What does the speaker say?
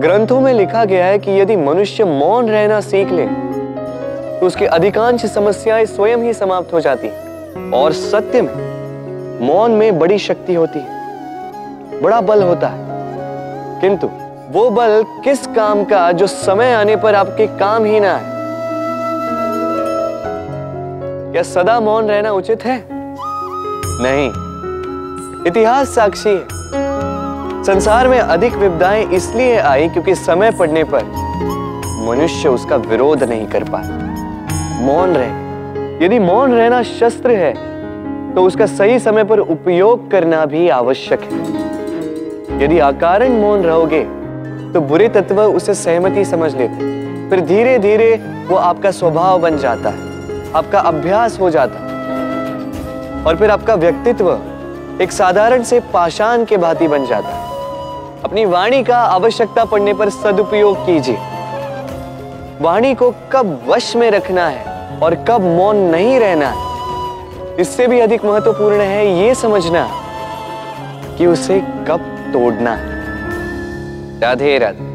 ग्रंथों में लिखा गया है कि यदि मनुष्य मौन रहना सीख ले तो उसकी अधिकांश समस्याएँ स्वयं ही समाप्त हो जाती और सत्य में मौन में बड़ी शक्ति होती है। बड़ा बल होता है। किंतु वो बल किस काम का जो समय आने पर आपके काम ही ना है क्या सदा मौन रहना उचित है? नहीं। इतिहास साक्षी है। संसार में अधिक विपदाएँ इसलिए आई क्योंकि समय पड़ने पर मनुष्य उसका विरोध नहीं कर पाया मौन रहे। यदि मौन रहना शस्त्र है तो उसका सही समय पर उपयोग करना भी आवश्यक है। यदि अकारण मौन रहोगे तो बुरे तत्व उसे सहमति समझ लेते फिर धीरे धीरे वो आपका स्वभाव बन जाता है, आपका अभ्यास हो जाता है। और फिर आपका व्यक्तित्व एक साधारण से पाषाण के भांति बन जाता है। अपनी वाणी का आवश्यकता पड़ने पर सदुपयोग कीजिए। वाणी को कब वश में रखना है और कब मौन नहीं रहना है, इससे भी अधिक महत्वपूर्ण है ये समझना कि उसे कब तोड़ना है। राधे राधे।